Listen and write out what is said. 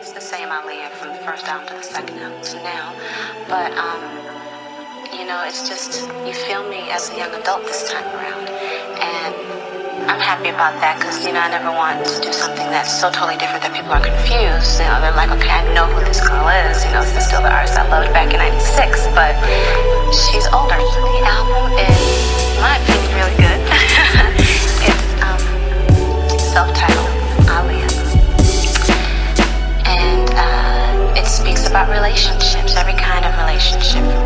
It's the same Aaliyah from the first album to the second album to now. But, um, you know, it's just, you feel me as a young adult this time around. And I'm happy about that because, you know, I never want to do something that's so totally different that people are confused. You know, they're like, okay, I know who this girl is. You know, is still the artist I loved back in 96, but she's older. relationships, every kind of relationship.